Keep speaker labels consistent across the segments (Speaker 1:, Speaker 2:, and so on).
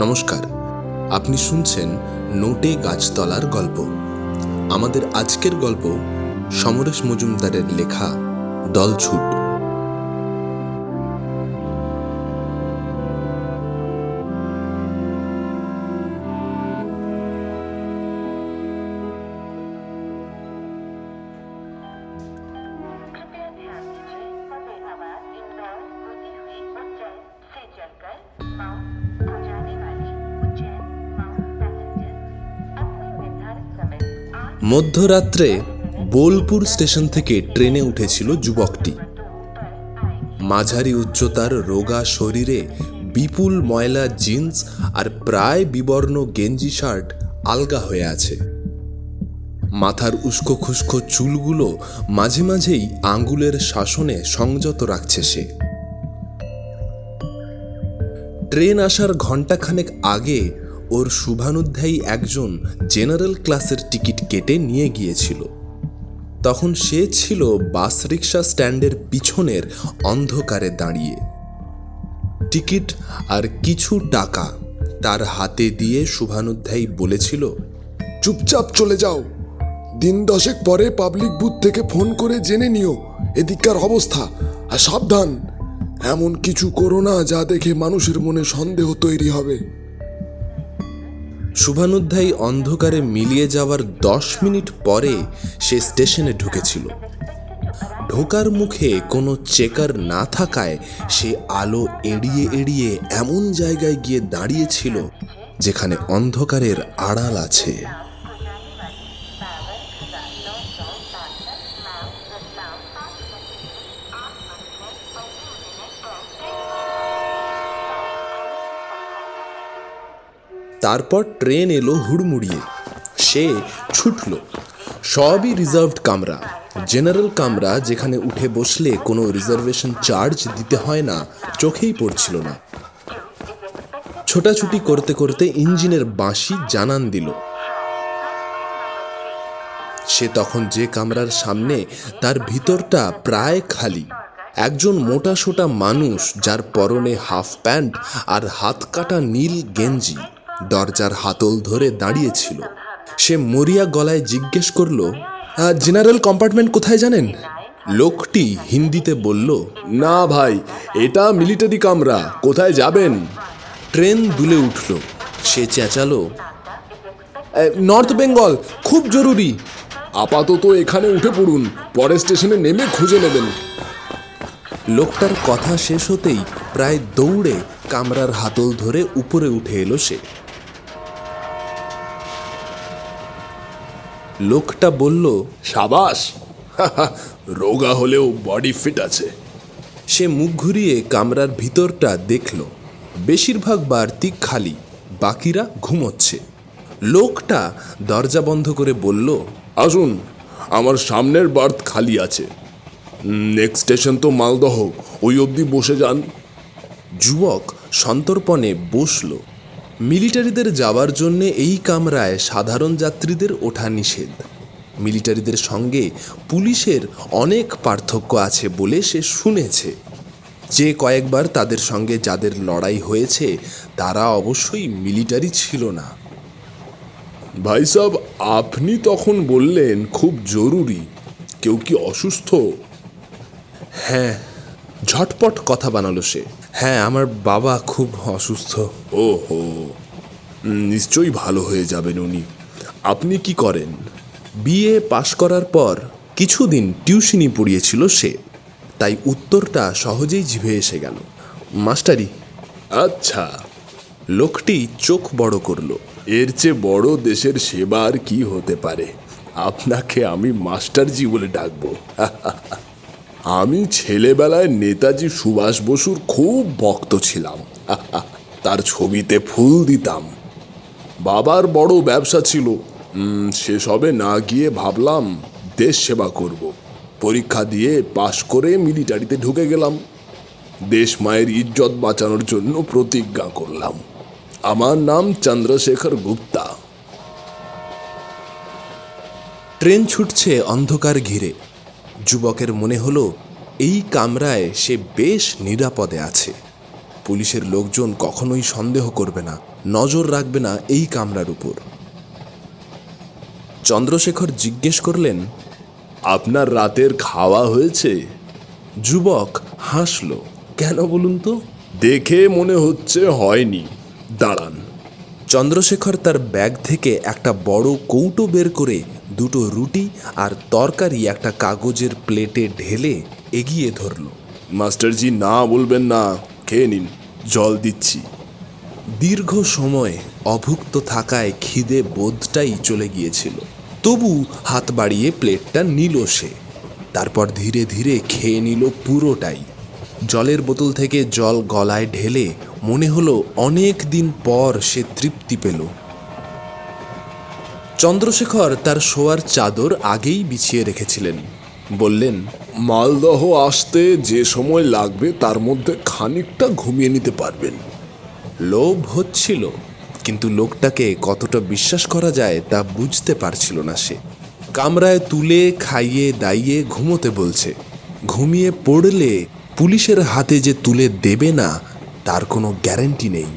Speaker 1: নমস্কার। আপনি শুনছেন নোটে গাছতলার গল্প। আমাদের আজকের গল্প সমরেশ মজুমদারের লেখা দলছুট মধ্যরাত্রে বোলপুর স্টেশন থেকে ট্রেনে উঠেছিল যুবকটি। মাঝারি উচ্চতার রোগা শরীরে বিপুল ময়লা জিন্স আর প্রায় বিবর্ণ গেঞ্জি শার্ট আলগা হয়ে আছে। মাথার উস্কো খুস্কো চুলগুলো মাঝে মাঝেই আঙ্গুলের শাসনে সংযত রাখছে সে। ট্রেন আসার ঘণ্টাখানেক আগে ওর শুভানুধ্যায়ী একজন জেনারেল ক্লাসের টিকিট কেটে নিয়ে গিয়েছিল। তখন সে ছিল বাস রিক্সা স্ট্যান্ডের পিছনের অন্ধকারে দাঁড়িয়ে। টিকিট আর কিছু টাকা তার হাতে দিয়ে শুভানুধ্যায়ী বলেছিল,
Speaker 2: চুপচাপ চলে যাও। দিন দশেক পরে পাবলিক বুথ থেকে ফোন করে জেনে নিও এদিককার অবস্থা, আর সাবধান। এমন কিছু করো না যা দেখে মানুষের মনে সন্দেহ তৈরি হবে।
Speaker 1: শুভানুধ্যায়ী অন্ধকারে মিলিয়ে যাওয়ার দশ মিনিট পরে সে স্টেশনে ঢুকেছিল। ঢোকার মুখে কোনো চেকার না থাকায় সে আলো এড়িয়ে এড়িয়ে এমন জায়গায় গিয়ে দাঁড়িয়েছিল যেখানে অন্ধকারের আড়াল আছে। তারপর ট্রেন এলো হুড়মুড়িয়ে। সে ছুটল। সবই রিজার্ভড কামরা। জেনারেল কামরা যেখানে উঠে বসলে কোনো রিজার্ভেশন চার্জ দিতে হয় না, চোখেই পড়ছিল না। ছোটাছুটি করতে করতে ইঞ্জিনের বাঁশি জানান দিল। সে তখন যে কামরার সামনে, তার ভিতরটা প্রায় খালি। একজন মোটা সোটা মানুষ যার পরনে হাফ প্যান্ট আর হাত কাটা নীল গেঞ্জি। দরজার হাতল ধরে দাঁড়িয়েছিল। সে মরিয়া গলায় জিজ্ঞেস করল জেনারেল কম্পার্টমেন্ট কোথায় জানেন? লোকটি হিন্দিতে বলল,
Speaker 2: না ভাই, এটা মিলিটারি কামরা। কোথায় যাবেন?
Speaker 1: ট্রেন দুলে উঠল। সে চেঁচালো নর্থ বেঙ্গল, খুব জরুরি।
Speaker 2: আপাতত এখানে উঠে পড়ুন, পরে স্টেশনে নেমে খুঁজে নেবেন।
Speaker 1: লোকটার কথা শেষ হতেই প্রায় দৌড়ে কামরার হাতল ধরে উপরে উঠে এলো সে। লোকটা বলল,
Speaker 2: সাবাস রোগা হলেও বডি ফিট আছে।
Speaker 1: সে মুখ ঘুরিয়ে কামরার ভিতরটা দেখল। বেশিরভাগ বাড়তি খালি, বাকিরা ঘুমোচ্ছে। লোকটা দরজা বন্ধ করে বলল,
Speaker 2: আসুন, আমার সামনের বার্থ খালি আছে। নেক্সট স্টেশন তো মালদহ, ওই অবধি বসে যান।
Speaker 1: যুবক সন্তর্পণে বসল। মিলিটারিদের যাওয়ার জন্য এই কামরায় সাধারণ যাত্রীদের ওঠা নিষেধ। মিলিটারিদের সঙ্গে পুলিশের অনেক পার্থক্য আছে বলে সে শুনেছে। যে কয়েকবার তাদের সঙ্গে যাদের লড়াই হয়েছে, তারা অবশ্যই মিলিটারি ছিল না।
Speaker 2: ভাই সাহেব আপনি তখন বললেন খুব জরুরি, কেউ কি অসুস্থ?
Speaker 1: হ্যাঁ ঝটপট কথা বানালো সে। হ্যাঁ আমার বাবা খুব অসুস্থ।
Speaker 2: ও হো নিশ্চয়ই ভালো হয়ে যাবেন উনি। আপনি কি করেন?
Speaker 1: বিএ পাশ করার পর কিছুদিন টিউশনি পড়িয়েছিল সে। তাই উত্তরটা সহজেই জিভে এসে গেল। মাস্টারি
Speaker 2: আচ্ছা
Speaker 1: লোকটি চোখ বড় করল।
Speaker 2: এর চেয়ে বড় দেশের সেবা আর কি হতে পারে? আপনাকে আমি মাস্টারজি বলে ডাকবো। আমি ছেলেবেলায় নেতাজি সুভাষ বসুর খুব ভক্ত ছিলাম। তার ছবিতে ফুল দিতাম। বাবার বড় ব্যবসা ছিল। সেসবে না গিয়ে ভাবলাম দেশ সেবা করব। পরীক্ষা দিয়ে পাশ করে মিলিটারিতে ঢুকে গেলাম। দেশ মায়ের ইজ্জত বাঁচানোর জন্য প্রতিজ্ঞা করলাম। আমার নাম চন্দ্রশেখর গুপ্তা।
Speaker 1: ট্রেন ছুটছে অন্ধকার ঘিরে। যুবকের মনে হলো, এই কামরায় সে বেশ নিরাপদে আছে। পুলিশের লোকজন কখনোই সন্দেহ করবে না, নজর রাখবে না এই কামরার উপর। চন্দ্রশেখর জিজ্ঞেস করলেন,
Speaker 2: আপনার রাতের খাওয়া হয়েছে?
Speaker 1: যুবক হাসল, কেন বলুন তো?
Speaker 2: দেখে মনে হচ্ছে হয়নি। দাঁড়ান।
Speaker 1: চন্দ্রশেখর তার ব্যাগ থেকে একটা বড় কৌটো বের করে দুটো রুটি আর তরকারি একটা কাগজের প্লেটে ঢেলে এগিয়ে ধরল।
Speaker 2: মাস্টারজি না বলবেন না খেয়ে নিন জল দিচ্ছি।
Speaker 1: দীর্ঘ সময় অভুক্ত থাকায় খিদে বোধটাই চলে গিয়েছিল। তবু হাত বাড়িয়ে প্লেটটা নিল সে। তারপর ধীরে ধীরে খেয়ে নিল পুরোটাই। জলের বোতল থেকে জল গলায় ঢেলে মনে হলো অনেক দিন পর সে তৃপ্তি পেল। চন্দ্রশেখর তার শোয়ার চাদর আগেই বিছিয়ে রেখেছিলেন। বললেন,
Speaker 2: মালদহ আসতে যে সময় লাগবে তার মধ্যে খানিকটা ঘুমিয়ে নিতে পারবেন।
Speaker 1: লোভ হচ্ছিল, কিন্তু লোকটাকে কতটা বিশ্বাস করা যায় তা বুঝতে পারছিল না সে। কামরায় তুলে খাইয়ে দাইয়ে ঘুমোতে বলছে, ঘুমিয়ে পড়লে পুলিশের হাতে যে তুলে দেবে না তার কোনো গ্যারেন্টি নেই।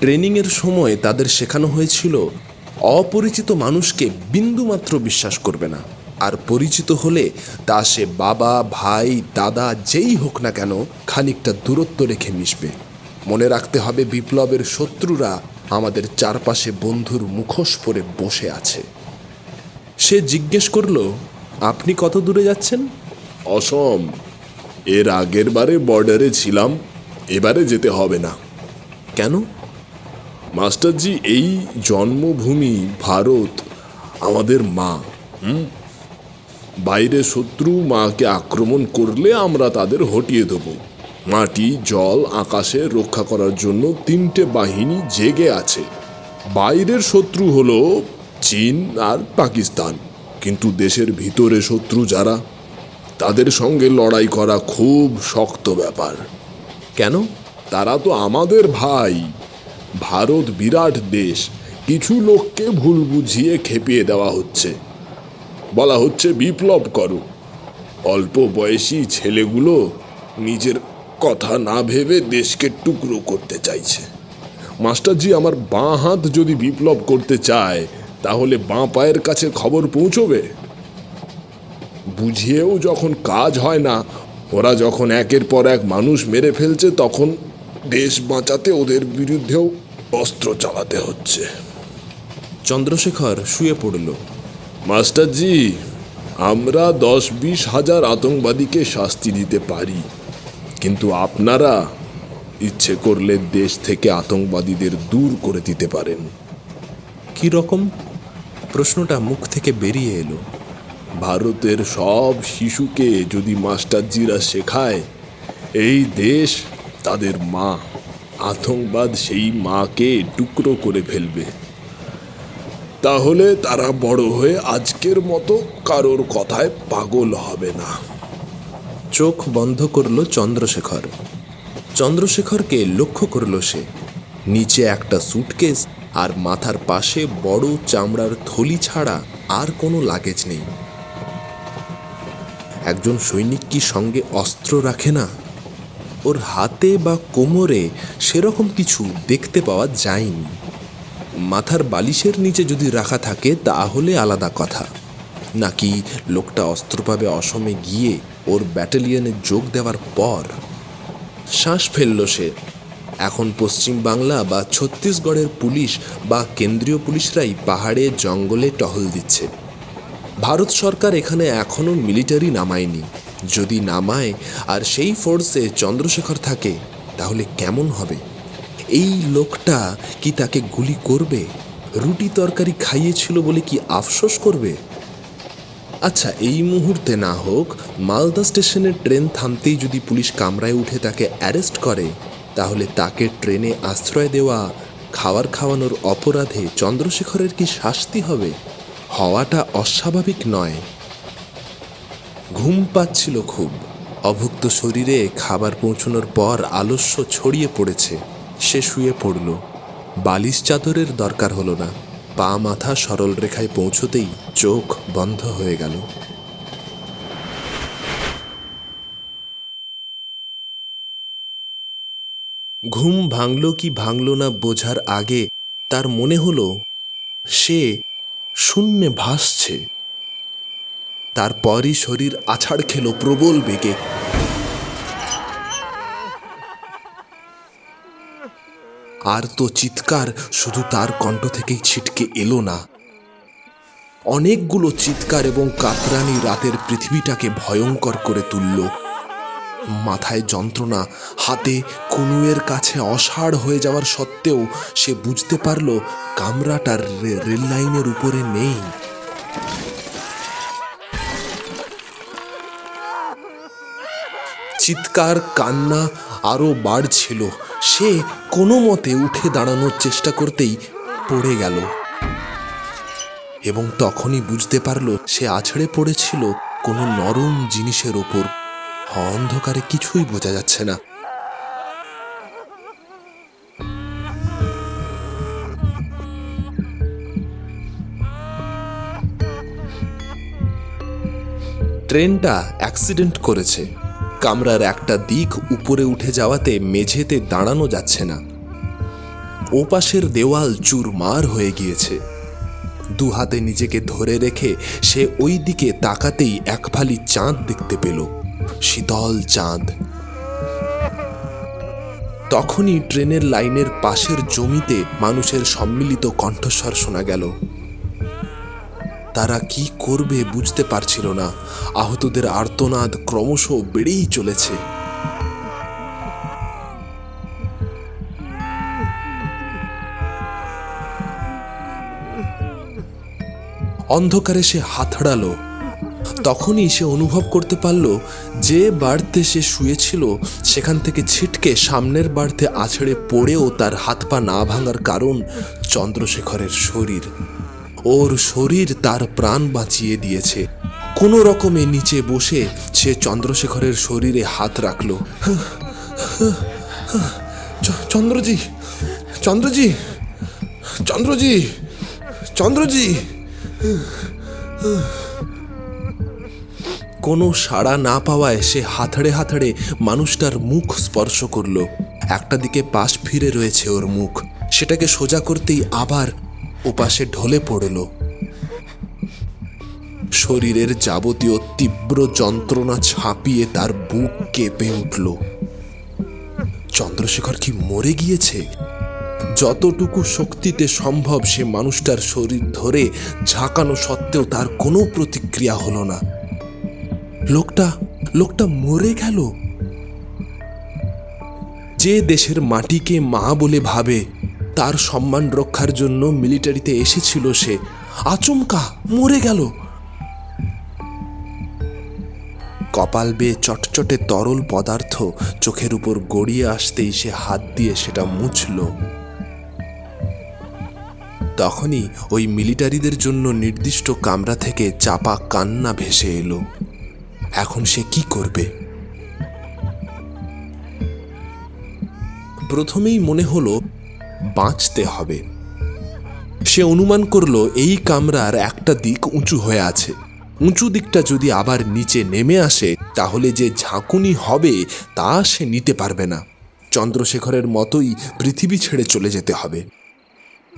Speaker 1: ট্রেনিংয়ের সময় তাদের শেখানো হয়েছিল, অপরিচিত মানুষকে বিন্দুমাত্র বিশ্বাস করবে না। আর পরিচিত হলে তা সে বাবা, ভাই, দাদা যেই হোক না কেন খানিকটা দূরত্ব রেখে মিশবে। মনে রাখতে হবে বিপ্লবের শত্রুরা আমাদের চারপাশে বন্ধুর মুখোশ পরে বসে আছে। সে জিজ্ঞেস করল, আপনি কত দূরে যাচ্ছেন?
Speaker 2: অসম, এর আগের বারে বর্ডারে ছিলাম। এবারে যেতে হবে না।
Speaker 1: কেন?
Speaker 2: মাস্টারজি, এই জন্মভূমি ভারত আমাদের মা, হুম? বাইরে শত্রু মাকে আক্রমণ করলে আমরা তাদের হটিয়ে দেব। মাটি, জল, আকাশে রক্ষা করার জন্য তিনটে বাহিনী জেগে আছে। বাইরের শত্রু হলো চীন আর পাকিস্তান। কিন্তু দেশের ভিতরে শত্রু যারা, তাদের সঙ্গে লড়াই করা খুব শক্ত ব্যাপার।
Speaker 1: কেন?
Speaker 2: তারা তো আমাদের ভাই। ভারত বিরাট দেশ। কিছু লোককে ভুল বুঝিয়ে খেপিয়ে দেওয়া হচ্ছে। বলা হচ্ছে, বিপ্লব করো। অল্প বয়সী ছেলেগুলো নিজের কথা না ভেবে দেশকে টুকরো করতে চাইছে। মাস্টারজি, আমার বাঁ হাত যদি বিপ্লব করতে চায়, তাহলে বাঁ পায়ের কাছে খবর পৌঁছবে? বুঝিয়েও যখন কাজ হয় না ওরা যখন একের পর এক মানুষ মেরে ফেলছে তখন দেশ বাঁচাতে ওদের বিরুদ্ধেও অস্ত্র চালাতে হচ্ছে।
Speaker 1: চন্দ্রশেখর শুয়ে পড়ল।
Speaker 2: মাস্টারজি আমরা দশ বিশ হাজার আতঙ্কবাদীকে শাস্তি দিতে পারি কিন্তু আপনারা ইচ্ছে করলে দেশ থেকে আতঙ্কবাদীদের দূর করে দিতে পারেন।
Speaker 1: কি রকম? প্রশ্নটা মুখ থেকে বেরিয়ে এলো।
Speaker 2: ভারতের সব শিশুকে যদি মাস্টারজিরা শেখায়, এই দেশ তাদের মা। আতঙ্কবাদ সেই মাকে টুকরো করে ফেলবে। তাহলে তারা বড় হয়ে আজকের মতো কারোর কথায় পাগল হবে না।
Speaker 1: চোখ বন্ধ করল চন্দ্রশেখর। চন্দ্রশেখরকে লক্ষ্য করল সে। নিচে একটা সুটকেস আর মাথার পাশে বড় চামড়ার থলি ছাড়া আর কোনো লাগেজ নেই। একজন সৈনিক কি সঙ্গে অস্ত্র রাখে না? ওর হাতে বা কোমরে সেরকম কিছু দেখতে পাওয়া যায়নি। মাথার বালিশের নিচে যদি রাখা থাকে, তাহলে আলাদা কথা। নাকি লোকটা অস্ত্র পাবে অসমে গিয়ে ওর ব্যাটালিয়নে যোগ দেওয়ার পর? শ্বাস ফেলল সে। এখন পশ্চিম বাংলা বা ছত্তিশগড়ের পুলিশ বা কেন্দ্রীয় পুলিশরাই পাহাড়ে, জঙ্গলে টহল দিচ্ছে। ভারত সরকার এখানে এখনও মিলিটারি নামায়নি। যদি নামায় আর সেই ফোর্সে চন্দ্রশেখর থাকে, তাহলে কেমন হবে? এই লোকটা কি তাকে গুলি করবে? রুটি তরকারি খাইয়েছিল বলে কি আফসোস করবে? আচ্ছা এই মুহূর্তে না হোক, মালদা স্টেশনের ট্রেন থামতেই যদি পুলিশ কামরায় উঠে তাকে অ্যারেস্ট করে, তাহলে তাকে ট্রেনে আশ্রয় দেওয়া, খাওয়ার খাওয়ানোর অপরাধে চন্দ্রশেখরের কি শাস্তি হবে? হওয়াটা অস্বাভাবিক নয়। ঘুম পাচ্ছিল খুব। অভুক্ত শরীরে খাবার পৌঁছানোর পর আলস্য ছড়িয়ে পড়েছে। সে শুয়ে পড়ল। বালিশ চাদরের দরকার হলো না। পা মাথা সরল রেখায় পৌঁছতেই চোখ বন্ধ হয়ে গেল। ঘুম ভাঙল কি ভাঙল না বোঝার আগে তার মনে হলো, সে শূন্যে ভাসছে। তারপরই শরীর আছাড় খেলো প্রবল বেগে। আর তো চিৎকার, শুধু তার কণ্ঠ থেকেই ছিটকে এলো না। অনেকগুলো চিৎকার এবং কাতরানি রাতের পৃথিবীটাকে ভয়ঙ্কর করে তুলল। মাথায় যন্ত্রণা, হাতে কনুয়ের কাছে অসাড় হয়ে যাওয়ার সত্ত্বেও সে বুঝতে পারল কামরাটার রেল লাইনের উপরে নেই। চিৎকার, কান্না আরও বাড়ছিল। সে কোনো মতে উঠে দাঁড়ানোর চেষ্টা করতেই পড়ে গেল। এবং তখনই বুঝতে পারল সে আছড়ে পড়েছিল কোনো নরম জিনিসের ওপর। অন্ধকারে কিছুই বোঝা যাচ্ছে না। ট্রেনটা অ্যাক্সিডেন্ট করেছে। কামরার একটা দিক উপরে উঠে যাওয়াতে মেঝেতে দাঁড়ানো যাচ্ছে না। ওপাশের দেওয়াল চুরমার হয়ে গিয়েছে। দু হাতে নিজেকে ধরে রেখে সে ওই দিকে তাকাতেই এক ফালি চাঁদ দেখতে পেল। শীতল চাঁদ। তখনই ট্রেনের লাইনের পাশের জমিতে মানুষের সম্মিলিত কণ্ঠস্বর শোনা গেল। তারা কি করবে বুঝতে পারছিল না। আহতদের আর্তনাদ ক্রমশ বেড়েই চলেছে। অন্ধকারে সে হাতড়ালো। তখনই সে অনুভব করতে পারল যে বাড়তে সে শুয়েছিল, সেখান থেকে ছিটকে সামনের বাড়তে আছড়ে পড়েও তার হাত পা না ভাঙার কারণ চন্দ্রশেখরের শরীর। ওর শরীর তার প্রাণ বাঁচিয়ে দিয়েছে। কোনো রকমে নিচে বসে সে চন্দ্রশেখরের শরীরে হাত রাখল। চন্দ্রজি! চন্দ্রজি! চন্দ্রজি! চন্দ্রজি! কোনো সাড়া না পাওয়ায় সে হাতড়ে হাতড়ে মানুষটার মুখ স্পর্শ করল। একটা দিকে পাশ ফিরে রয়েছে ওর মুখ। সেটাকে সোজা করতেই আবার ওপাশে ঢলে পড়ল। শরীরের যাবতীয় তীব্র যন্ত্রণা ছাপিয়ে তার বুক কেঁপে উঠল। চন্দ্রশেখর কি মরে গিয়েছে? যতটুকু শক্তিতে সম্ভব সে মানুষটার শরীর ধরে ঝাঁকানো সত্ত্বেও তার কোনো প্রতিক্রিয়া হলো না। লোকটা লোকটা মরে গেল। যে দেশের মাটিকে মা বলে ভাবে, তার সম্মান রক্ষার জন্য মিলিটারিতে এসেছিল সে। আচমকা, মরে গেল। কপাল বেয়ে চটচটে তরল পদার্থ চোখের উপর গড়িয়ে আসতেই সে হাত দিয়ে সেটা মুছল। তখনই ওই মিলিটারিদের জন্য নির্দিষ্ট কামরা থেকে চাপা কান্না ভেসে এলো। এখন সে কি করবে? প্রথমেই মনে হলো, বাঁচতে হবে। সে অনুমান করল, এই কামরার একটা দিক উঁচু হয়ে আছে। উঁচু দিকটা যদি আবার নিচে নেমে আসে, তাহলে যে ঝাঁকুনি হবে, তা সে নিতে পারবে না। চন্দ্রশেখরের মতোই পৃথিবী ছেড়ে চলে যেতে হবে।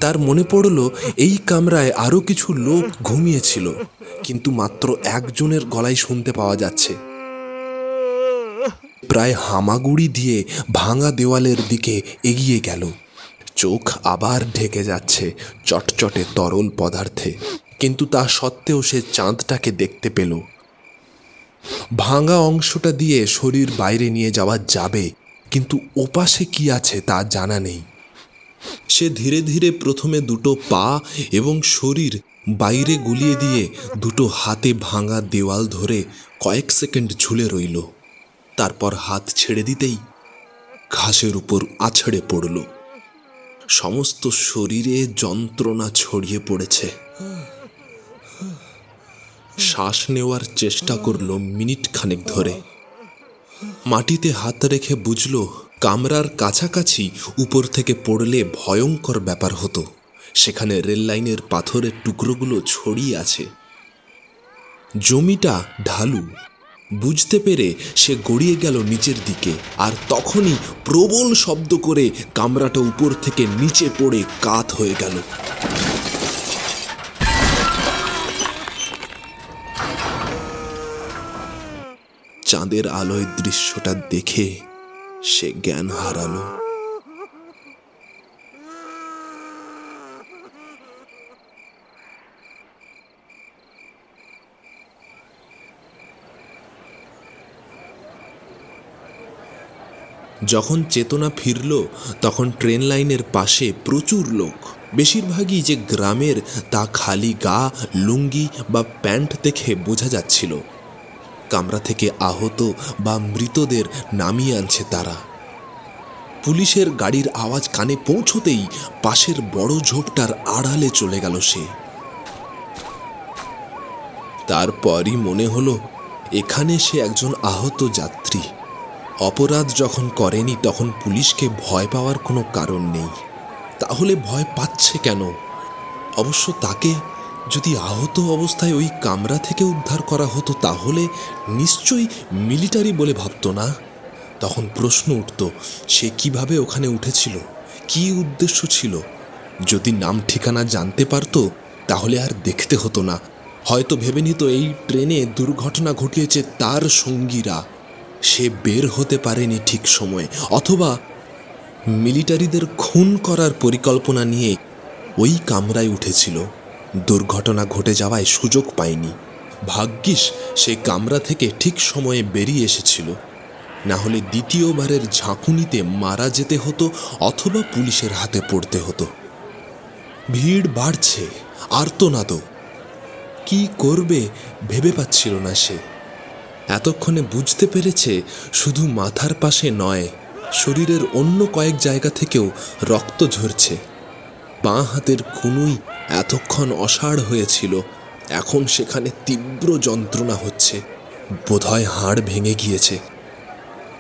Speaker 1: তার মনে পড়ল এই কামরায় আরও কিছু লোক ঘুমিয়েছিল, কিন্তু মাত্র একজনের গলায় শুনতে পাওয়া যাচ্ছে। প্রায় হামাগুড়ি দিয়ে ভাঙা দেওয়ালের দিকে এগিয়ে গেল। চোখ আবার ঢেকে যাচ্ছে চটচটে তরল পদার্থে, কিন্তু তা সত্ত্বেও সে চাঁদটাকে দেখতে পেল। ভাঙা অংশটা দিয়ে শরীর বাইরে নিয়ে যাওয়া যাবে, কিন্তু ওপাশে কি আছে তা জানা নেই। সে ধীরে ধীরে প্রথমে দুটো পা এবং শরীর বাইরে গুলিয়ে দিয়ে দুটো হাতে ভাঙা দেওয়াল ধরে কয়েক সেকেন্ড ঝুলে রইল। তারপর হাত ছেড়ে দিতেই ঘাসের উপর আছড়ে পড়ল। সমস্ত শরীরে যন্ত্রণা ছড়িয়ে পড়েছে। শ্বাস নেওয়ার চেষ্টা করল মিনিট খানেক ধরে। মাটিতে হাত রেখে বুঝল কামরার কাছাকাছি উপর থেকে পড়লে ভয়ঙ্কর ব্যাপার হতো। সেখানে রেল লাইনের পাথরের টুকরোগুলো ছড়িয়ে আছে। জমিটা ঢালু। বুঝতে পেরে সে গড়িয়ে গেল নিচের দিকে আর তখনই প্রবল শব্দ করে কামরাটা উপর থেকে নিচে পড়ে কাত হয়ে গেল। চাঁদের আলোয় দৃশ্যটা দেখে সে জ্ঞান হারালো। যখন চেতনা ফিরল, তখন ট্রেন লাইনের পাশে প্রচুর লোক। বেশিরভাগই যে গ্রামের তা খালি গা, লুঙ্গি বা প্যান্ট দেখে বোঝা যাচ্ছিল। কামরা থেকে আহত বা মৃতদের নামিয়ে আনছে তারা। পুলিশের গাড়ির আওয়াজ কানে পৌঁছতেই পাশের বড় ঝোপটার আড়ালে চলে গেল সে। তারপরই মনে হলো, এখানে সে একজন আহত যাত্রী। অপরাধ যখন করেনি, তখন পুলিশকে ভয় পাওয়ার কোনো কারণ নেই। তাহলে ভয় পাচ্ছে কেন? অবশ্য তাকে যদি আহত অবস্থায় ওই কামরা থেকে উদ্ধার করা হতো তাহলে নিশ্চয়ই মিলিটারি বলে ভাবতো না? তখন প্রশ্ন উঠত, সে কীভাবে ওখানে উঠেছিল? কী উদ্দেশ্য ছিল? যদি নাম ঠিকানা জানতে পারতো, তাহলে আর দেখতে হতো না। হয়তো ভেবে নিত এই ট্রেনে দুর্ঘটনা ঘটিয়েছে তার সঙ্গীরা। সে বের হতে পারেনি ঠিক সময়ে, অথবা মিলিটারিদের খুন করার পরিকল্পনা নিয়ে ওই কামরায় উঠেছিল। দুর্ঘটনা ঘটে যাওয়ায় সুযোগ পায়নি। ভাগ্যিস সে কামরা থেকে ঠিক সময়ে বেরিয়ে এসেছিল। না হলে দ্বিতীয়বারের ঝাঁকুনিতে মারা যেতে হতো অথবা পুলিশের হাতে পড়তে হতো। ভিড় বাড়ছে, আর্তনাদও। কি করবে ভেবে পাচ্ছিল না সে। এতক্ষণে বুঝতে পেরেছে শুধু মাথার পাশে নয়, শরীরের অন্য কয়েক জায়গা থেকেও রক্ত ঝরছে। বাঁ হাতের কুনুই এতক্ষণ অসাড় হয়েছিল। এখন সেখানে তীব্র যন্ত্রণা হচ্ছে। বোধহয় হাড় ভেঙে গিয়েছে।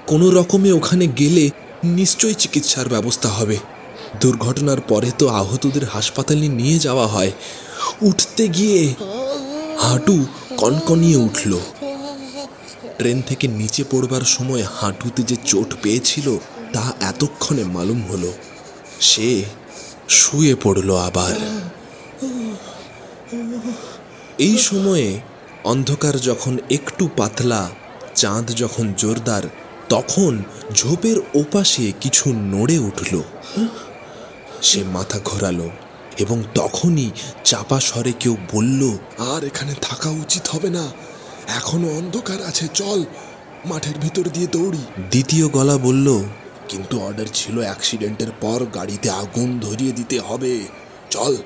Speaker 1: কোনো রকমে ওখানে গেলে নিশ্চয়ই চিকিৎসার ব্যবস্থা হবে। দুর্ঘটনার পরে তো আহতদের হাসপাতালে নিয়ে যাওয়া হয়। উঠতে গিয়ে হাঁটু কনকনিয়ে উঠল। ট্রেন থেকে নিচে পড়বার সময় হাঁটুতে যে চোট পেয়েছিল তা এতক্ষণে মালুম হলো। সে শুয়ে পড়ল আবার। এই সময়ে অন্ধকার যখন একটু পাতলা, চাঁদ যখন জোরদার, তখন ঝোপের ওপাশে কিছু নড়ে উঠল। সে মাথা ঘোরালো এবং তখনই চাপা স্বরে কেউ বলল,
Speaker 2: আর এখানে থাকা উচিত হবে না। এখনও অন্ধকার আছে, চল, মাঠের ভিতর দিয়ে দৌড়ি।
Speaker 1: দ্বিতীয় গলা বলল
Speaker 2: কিন্তু অর্ডার ছিল অ্যাক্সিডেন্টের পর গাড়িতে আগুন ধরিয়ে দিতে হবে। চল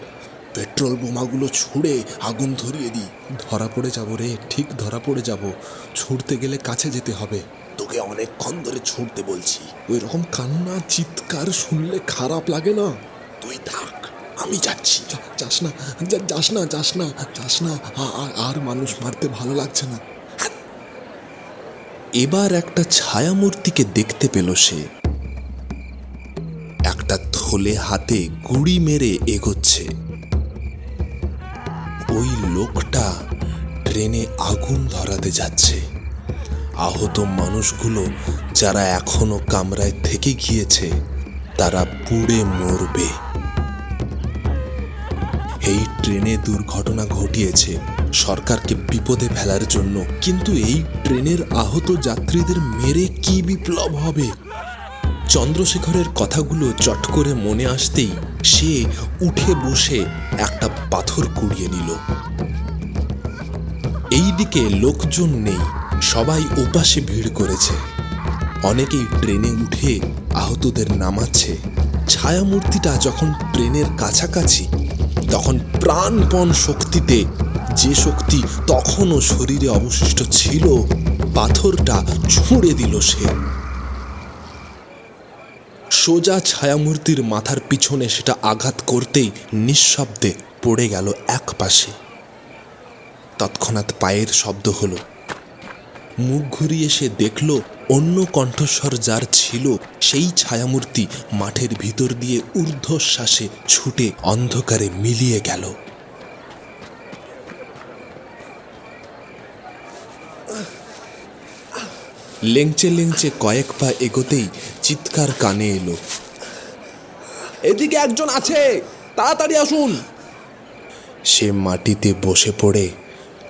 Speaker 2: পেট্রোল বোমাগুলো ছুঁড়ে আগুন ধরিয়ে দিই।
Speaker 1: ধরা পড়ে যাব রে, ঠিক ধরা পড়ে যাব। ছুটতে গেলে কাছে যেতে হবে।
Speaker 2: তোকে অনেকক্ষণ ধরে ছুটতে বলছি।
Speaker 1: ওই রকম কান্না, চিৎকার শুনলে খারাপ লাগে না?
Speaker 2: তুই থাক, আমি যাচ্ছি।
Speaker 1: যাস না যাস না যাস না যাস না। আর মানুষ মারতে ভালো লাগছে না। এবার একটা ছায়ামূর্তিকে দেখতে পেল সে। থলে হাতে গুড়ি মেরে এগোচ্ছে। ওই লোকটা ট্রেনে আগুন ধরাতে যাচ্ছে। আহত মানুষগুলো যারা এখনও কামরায় থেকে গিয়েছে, তারা পুড়ে মরবে। এই ট্রেনে দুর্ঘটনা ঘটিয়েছে। সরকারকে বিপদে ফেলার জন্য। কিন্তু এই ট্রেনের আহত যাত্রীদের মেরে কি বিপ্লব হবে? চন্দ্রশেখরের কথাগুলো চট করে মনে আসতেই সে উঠে বসে একটা পাথর কুড়িয়ে নিল। এইদিকে লোকজন নেই, সবাই ওপাশে ভিড় করেছে। অনেকেই ট্রেনে উঠে আহতদের নামাচ্ছে। ছায়ামূর্তিটা যখন ট্রেনের কাছাকাছি, তখন প্রাণপণ শক্তিতে যে শক্তি তখনও শরীরে অবশিষ্ট ছিল, পাথরটা ছুঁড়ে দিল সে। সোজা ছায়ামূর্তির মাথার পিছনে সেটা আঘাত করতেই নিঃশব্দে পড়ে গেল এক পাশে। তৎক্ষণাৎ পায়ের শব্দ হলো। মুখ ঘুরিয়ে সে দেখল, অন্য কণ্ঠস্বর যার ছিল, সেই ছায়ামূর্তি মাঠের ভিতর দিয়ে ঊর্ধ্বশ্বাসে ছুটে অন্ধকারে মিলিয়ে গেল। লেংচে লেংচে কয়েক পা এগোতেই চিৎকার কানে এলো। এদিকে একজন আছে, তাড়াতাড়ি আসুন। সে মাটিতে বসে পড়ে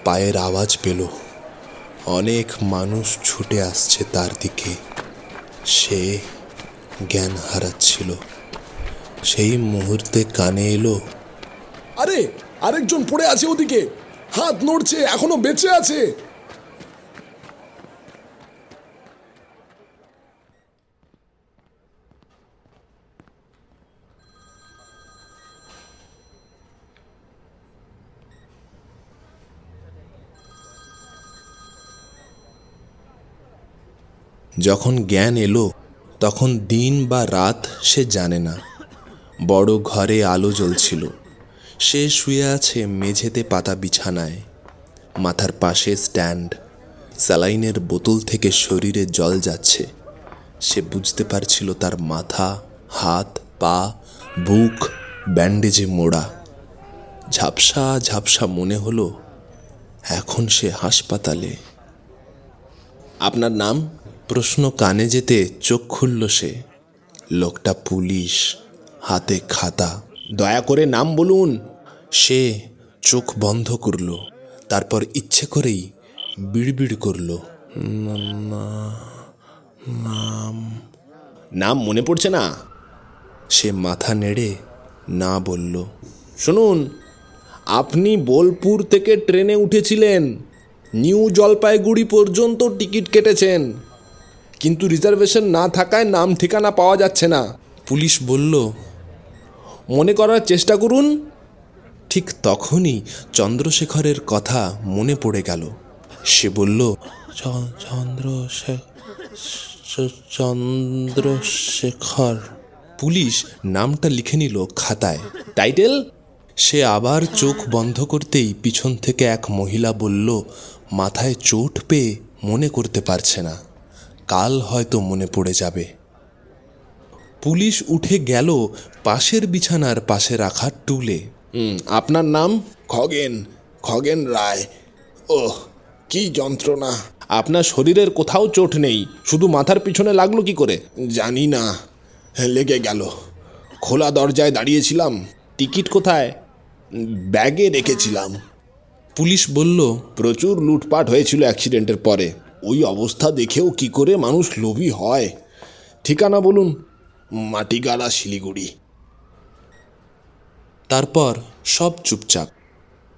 Speaker 1: পায়ের আওয়াজ পেল। অনেক মানুষ ছুটে আসছে তার দিকে। সে জ্ঞান হারাচ্ছিল। সেই মুহূর্তে কানে এলো,
Speaker 2: আরে, আরেকজন পড়ে আছে ওদিকে। হাত নড়ছে, এখনও বেঁচে আছে।
Speaker 1: যখন জ্ঞান এলো, তখন দিন বা রাত সে জানে না। বড় ঘরে আলো জ্বলছিল। সে শুয়ে আছে মেঝেতে পাতা বিছানায়। মাথার পাশে স্ট্যান্ড। স্যালাইনের বোতল থেকে শরীরে জল যাচ্ছে। সে বুঝতে পারছিল তার মাথা, হাত, পা, বুক, ব্যান্ডেজে মোড়া। ঝাপসা ঝাপসা মনে হলো, এখন সে হাসপাতালে। আপনার নাম? প্রশ্ন কানে যেতে চোখ খুলল সে। লোকটা পুলিশ, হাতে খাতা। দয়া করে নাম বলুন। সে চোখ বন্ধ করল, তারপর ইচ্ছে করেই বিড়বিড় করল। নাম নাম মনে পড়ছে না। সে মাথা নেড়ে না বলল, শুনুন, আপনি বোলপুর থেকে ট্রেনে উঠেছিলেন। নিউ জলপাইগুড়ি পর্যন্ত টিকিট কেটেছেন। কিন্তু রিজার্ভেশন না থাকায় নাম ঠিকানা পাওয়া যাচ্ছে না। পুলিশ বলল, মনে করার চেষ্টা করুন। ঠিক তখনই চন্দ্রশেখরের কথা মনে পড়ে গেল। সে বলল চন্দ্রশেখর। পুলিশ নামটা লিখে নিল খাতায়। টাইটেল? সে আবার চোখ বন্ধ করতেই পিছন থেকে এক মহিলা বলল, মাথায় চোট পেয়ে মনে করতে পারছে না। কাল হয়তো মনে পড়ে যাবে। পুলিশ উঠে গেল পাশের বিছানার পাশে রাখা টুলে। আপনার নাম?
Speaker 2: খগেন খগেন রায়। ও কি যন্ত্রণা।
Speaker 1: আপনার শরীরের কোথাও চোট নেই শুধু মাথার পিছনে লাগল কি করে?
Speaker 2: জানি না লেগে গেল। খোলা দরজায় দাঁড়িয়েছিলাম।
Speaker 1: টিকিট কোথায়?
Speaker 2: ব্যাগে রেখেছিলাম।
Speaker 1: পুলিশ বলল
Speaker 2: প্রচুর লুটপাট হয়েছিল অ্যাক্সিডেন্টের পরে। ওই অবস্থা দেখেও কি করে মানুষ লোভী হয়? ঠিকানা বলুন মাটিগাড়া শিলিগুড়ি।
Speaker 1: তারপর সব চুপচাপ।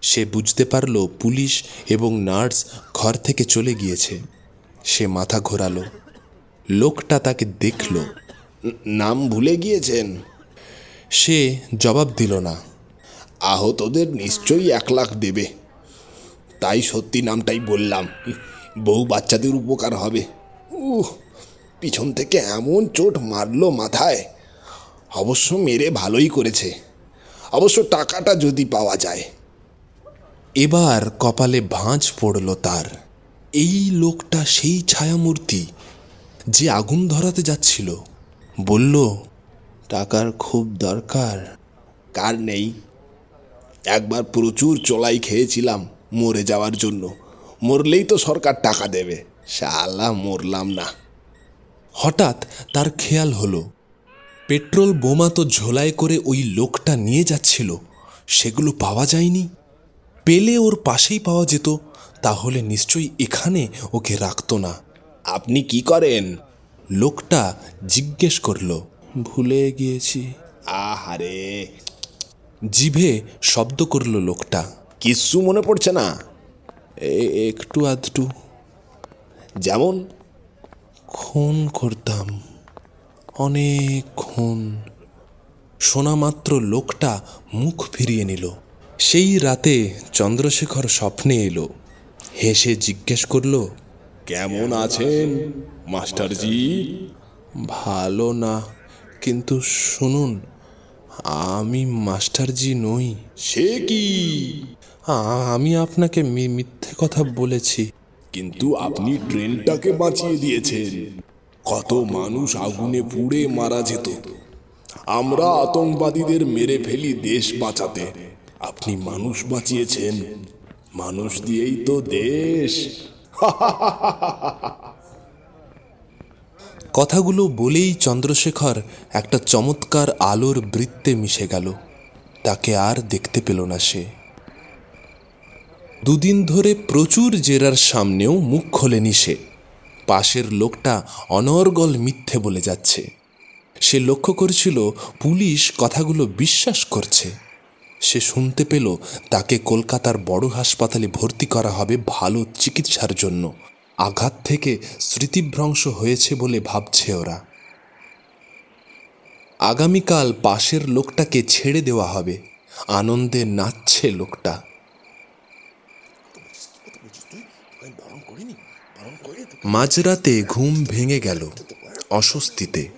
Speaker 1: সে বুঝতে পারল পুলিশ এবং নার্স ঘর থেকে চলে গিয়েছে। সে মাথা ঘোরালো। লোকটা তাকে দেখল।
Speaker 2: নাম ভুলে গিয়েছেন?
Speaker 1: সে জবাব দিল না।
Speaker 2: আহতদের নিশ্চয়ই এক লাখ দেবে। তাই সত্যি নামটাই বললাম। বহু বাচ্চাদের উপকার হবে। উহ, পিছন থেকে এমন চোট মারলো মাথায়। অবশ্য মেরে ভালোই করেছে। অবশ্য টাকাটা যদি পাওয়া যায়।
Speaker 1: এবার কপালে ভাঁজ পড়ল তার। এই লোকটা সেই ছায়ামূর্তি যে আগুন ধরাতে যাচ্ছিল। বলল, টাকার খুব দরকার।
Speaker 2: কার নেই? একবার প্রচুর চলাই খেয়েছিলাম মরে যাওয়ার জন্য। মরলেই তো সরকার টাকা দেবে। শালা মরলাম না।
Speaker 1: হঠাৎ তার খেয়াল হলো পেট্রোল বোমা তো ঝোলায় করে ওই লোকটা নিয়ে যাচ্ছিল সেগুলো পাওয়া যায়নি। পেলে ওর পাশেই পাওয়া যেত তাহলে নিশ্চয়ই এখানে ওকে রাখতো না।
Speaker 2: আপনি কি করেন?
Speaker 1: লোকটা জিজ্ঞেস করল ভুলে গিয়েছি।
Speaker 2: আহারে।
Speaker 1: জিভে শব্দ করল লোকটা।
Speaker 2: কিচ্ছু মনে পড়ছে না?
Speaker 1: একটু আধটু।
Speaker 2: যেমন
Speaker 1: খুন করতাম, অনেক খুন। শোনা মাত্র লোকটা মুখ ফিরিয়ে নিল। সেই রাতে চন্দ্রশেখর স্বপ্নে এলো। হেসে জিজ্ঞেস করল,
Speaker 2: কেমন আছেন, মাস্টারজি?
Speaker 1: ভালো না, কিন্তু শুনুন, আমি মাস্টারজি নই।
Speaker 2: সে কি?
Speaker 1: আমি আপনাকে কথা বলেছি,
Speaker 2: কিন্তু আপনি ট্রেনটাকে বাঁচিয়ে দিয়েছেন। কত মানুষ আগুনে পুড়ে মারা যেত। আমরা আতঙ্কবাদীদের মেরে ফেলি দেশ বাঁচাতে। আপনি মানুষ বাঁচিয়েছেন। মানুষ দিয়েই তো দেশ।
Speaker 1: কথাগুলো বলেই চন্দ্রশেখর একটা চমৎকার আলোর বৃত্তে মিশে গেল। তাকে আর দেখতে পেল না সে। দুদিন ধরে প্রচুর জেরার সামনেও মুখ খোলেনি সে। পাশের লোকটা অনর্গল মিথ্যে বলে যাচ্ছে। সে লক্ষ্য করেছিল পুলিশ কথাগুলো বিশ্বাস করছে। সে শুনতে পেল তাকে কলকাতার বড় হাসপাতালে ভর্তি করা হবে ভালো চিকিৎসার জন্য। আঘাত থেকে স্মৃতিভ্রংশ হয়েছে বলে ভাবছে ওরা। আগামীকাল পাশের লোকটাকে ছেড়ে দেওয়া হবে। আনন্দে নাচছে লোকটা। মাঝরাতে ঘুম ভেঙে গেল অস্বস্তিতে।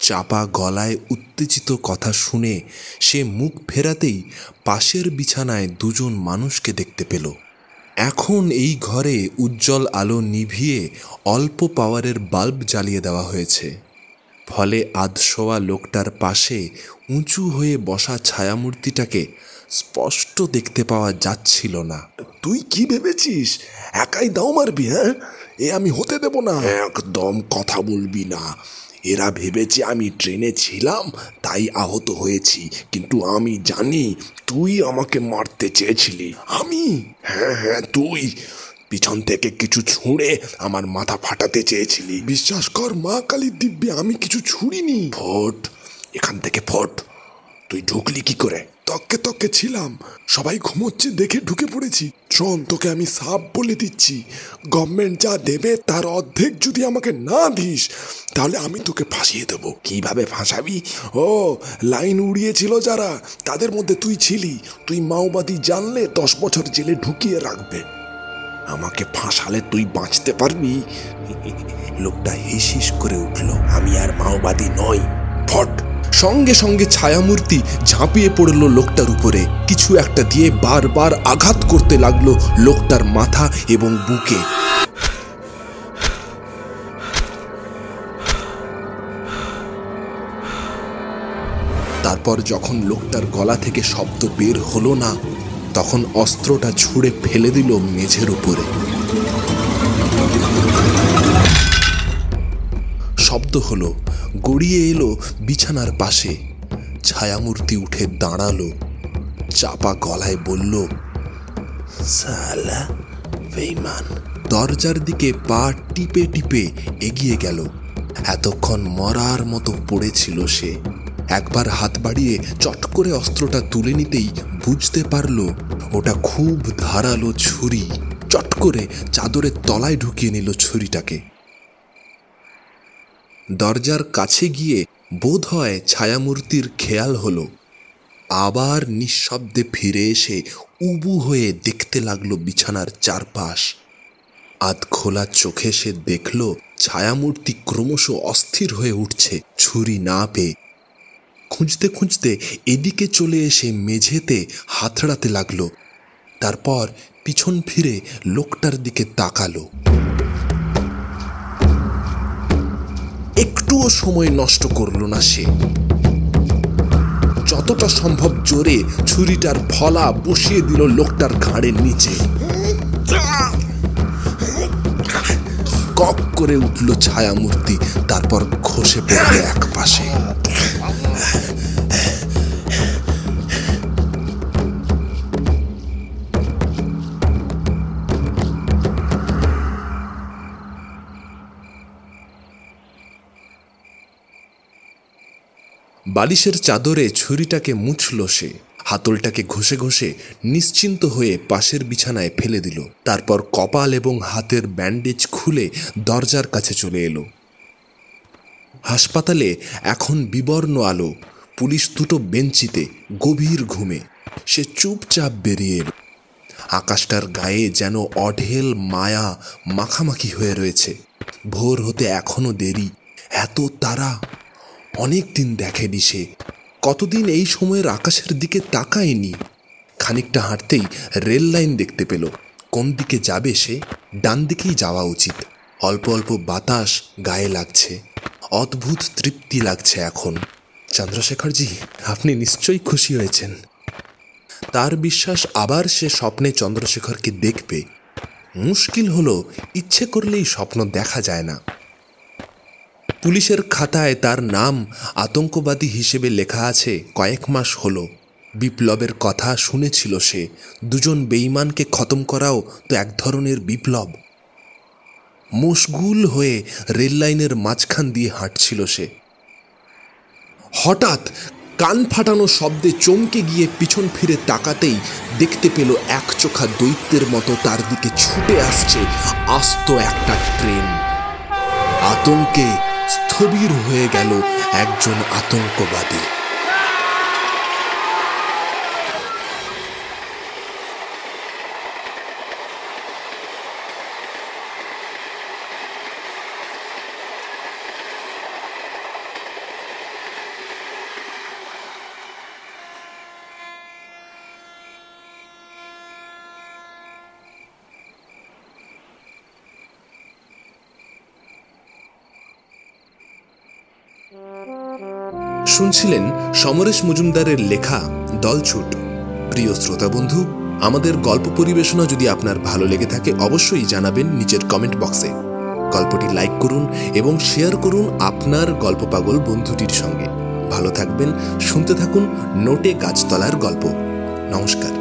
Speaker 1: চাপা গলায় উত্তেজিত কথা শুনে সে মুখ ফেরাতেই পাশের বিছানায় দুজন মানুষকে দেখতে পেল। এখন এই ঘরে উজ্জ্বল আলো নিভিয়ে অল্প পাওয়ারের বাল্ব জ্বালিয়ে দেওয়া হয়েছে। ফলে আধশোয়া লোকটার পাশে উঁচু হয়ে বসা ছায়ামূর্তিটাকে স্পষ্ট দেখতে পাওয়া যাচ্ছিল না।
Speaker 2: তুই কি ভেবেছিস? একাই দাও মারবি হ্যাঁ? এ আমি হতে দেব না। একদম কথা বলবি না। এরা ভেবেছে আমি ট্রেনে ছিলাম, তাই আহত হয়েছি। কিন্তু আমি জানি তুই আমাকে মারতে চেয়েছিলি। আমি? হ্যাঁ হ্যাঁ তুই। পিছন থেকে কিছু ছুঁড়ে আমার মাথা ফাটাতে চেয়েছিলি। বিশ্বাস কর মা কালীর দিব্যে, আমি কিছু ছুঁড়িনি। ফোট, এখান থেকে ফোট। তুই ঢুকলি কি করে? তককে তককে ছিলাম। সবাই ঘুমোচ্ছে দেখে ঢুকে পড়েছি। শোন তোকে আমি সাপ বলে দিচ্ছি। গভর্নমেন্ট যা দেবে তার অর্ধেক যদি আমাকে না দিস, তাহলে আমি তোকে ফাঁসিয়ে দেবো। কীভাবে ফাঁসাবি? ও, লাইন উড়িয়েছিল যারা, তাদের মধ্যে তুই ছিলি। তুই মাওবাদী জানলে দশ বছর জেলে ঢুকিয়ে রাখবে। আমাকে ফাঁসালে তুই বাঁচতে পারবি। লোকটা হিস হিস করে উঠল, আমি আর মাওবাদী নই, ফট।
Speaker 1: সঙ্গে সঙ্গে ছায়ামূর্তি ঝাঁপিয়ে পড়ল লোকটার উপরে। কিছু একটা দিয়ে বারবার আঘাত করতে লাগল লোকটার মাথা এবং বুকে। তারপর যখন লোকটার গলা থেকে শব্দ বের হলো না, তখন অস্ত্রটা ছুঁড়ে ফেলে দিল মেঝের উপরে। শব্দ হলো, গড়িয়ে এলো বিছানার পাশে। ছায়ামূর্তি উঠে দাঁড়াল, চাপা গলায় বলল, সালা বেইমান দরজার দিকে পা টিপে টিপে এগিয়ে গেল। এতক্ষণ মরার মতো পড়েছিল সে। একবার হাত বাড়িয়ে চট করে অস্ত্রটা তুলে নিতেই বুঝতে পারল, ওটা খুব ধারালো ছুরি। চট করে চাদরের তলায় ঢুকিয়ে নিল ছুরিটাকে। দরজার কাছে গিয়ে বোধ হয় ছায়ামূর্তির খেয়াল হলো। আবার নিঃশব্দে ফিরে এসে উবু হয়ে দেখতে লাগল বিছানার চারপাশ। আধ খোলা চোখে সে দেখল ছায়ামূর্তি ক্রমশ অস্থির হয়ে উঠছে ছুরি না পেয়ে। খুঁজতে খুঁজতে এদিকে চলে এসে মেঝেতে হাতড়াতে লাগল। তারপর পিছন ফিরে লোকটার দিকে তাকালো। একটুও সময় নষ্ট করল না সে। যতটা সম্ভব জোরে ছুরিটার ফলা বসিয়ে দিল লোকটার ঘাড়ের নিচে। কক করে উঠল ছায়ামূর্তি, তারপর ঘষে পড়ল এক পাশে বালিশের চাদরে ছুরিটাকে মুছল সে। হাতলটাকে ঘষে ঘষে নিশ্চিন্ত হয়ে পাশের বিছানায় ফেলে দিল। তারপর কপাল এবং হাতের ব্যান্ডেজ খুলে দরজার কাছে চলে এলো। হাসপাতালে এখন বিবর্ণ আলো। পুলিশ দুটো বেঞ্চিতে গভীর ঘুমে। সে চুপচাপ বেরিয়ে এলো। আকাশটার গায়ে যেন অঢেল মায়া মাখামাখি হয়ে রয়েছে। ভোর হতে এখনও দেরি। এত তারা। অনেক দিন দেখেনি সে। কতদিন এই সময়ের আকাশের দিকে তাকায়নি। খানিকটা হাঁটতেই রেল লাইন দেখতে পেল। কোন দিকে যাবে সে? ডান দিকেই যাওয়া উচিত। অল্প অল্প বাতাস গায়ে লাগছে। অদ্ভুত তৃপ্তি লাগছে এখন। চন্দ্রশেখরজি, আপনি নিশ্চয়ই খুশি হয়েছেন। তার বিশ্বাস আবার সে স্বপ্নে চন্দ্রশেখরকে দেখবে। মুশকিল হলো, ইচ্ছে করলেই স্বপ্ন দেখা যায় না। পুলিশের খাতায় তার নাম আতঙ্কবাদী হিসেবে লেখা আছে কয়েক মাস হলো। বিপ্লবের কথা শুনেছিল সে। দুজন বেইমানকে খতম করাও তো এক ধরনের বিপ্লব। মশগুল হয়ে রেললাইনের মাঝখান দিয়ে হাঁটছিল সে। হঠাৎ কান ফাটানো শব্দে চমকে গিয়ে পিছন ফিরে তাকাতেই দেখতে পেল এক চোখা দৈত্যের মতো তার দিকে ছুটে আসছে আস্ত একটা ট্রেন। আতঙ্কে স্থবির হয়ে গেল একজন আতঙ্কবাদী। শুনছিলেন সমরেশ মজুমদারের লেখা দলছুট প্রিয় শ্রোতা বন্ধু, আমাদের গল্প পরিবেশনা যদি আপনার ভালো লেগে থাকে, অবশ্যই জানাবেন নিচের কমেন্ট বক্সে। গল্পটি লাইক করুন এবং শেয়ার করুন আপনার গল্প পাগল বন্ধুটির সঙ্গে। ভালো থাকবেন, শুনতে থাকুন নোটে গাছতলার গল্প। নমস্কার।